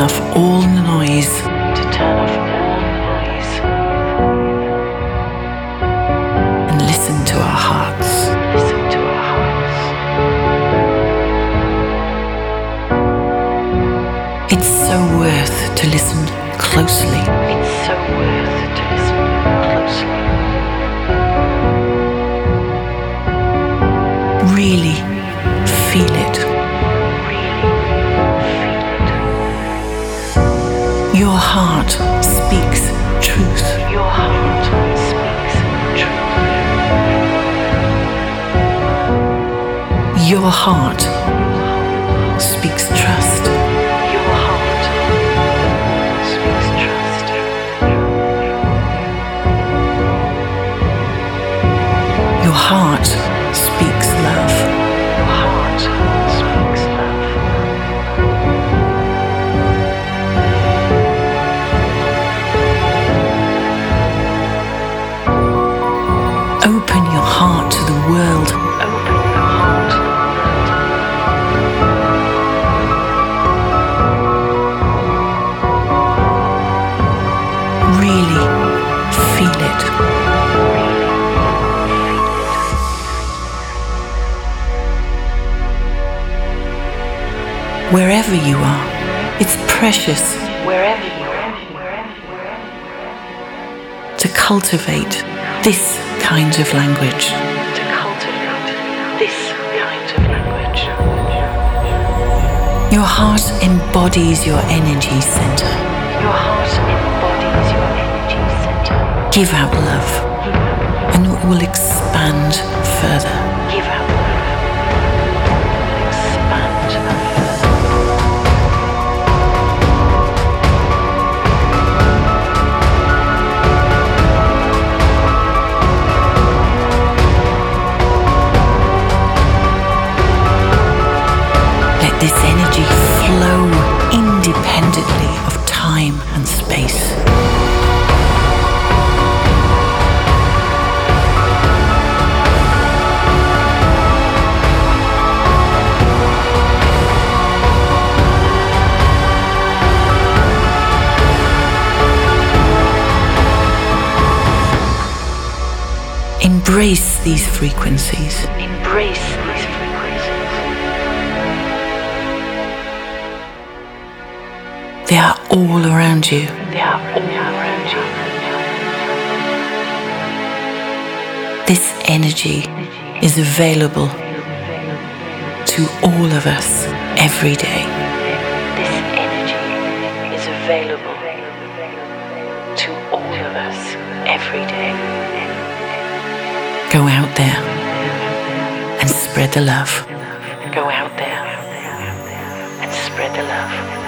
turn off all noise. To turn off all noise. And listen to our hearts. Listen to our hearts. It's so worth to listen closely. It's so worth. Your heart speaks trust. Your heart speaks trust. Your heart speaks love. Your heart speaks love. Open your heart to the world. Feel it. Wherever you are, it's precious Wherever you are. to cultivate this kind of language. To cultivate this kind of language. Your heart embodies your energy center. Your heart Give out love, and it will expand further. Give out love. Expand further. Let this energy Embrace these frequencies. Embrace these frequencies. They are all around you. They are all around you. This energy is available to all of us every day. This energy is available to all of us every day. Go out there and spread the love. Go out there and spread the love.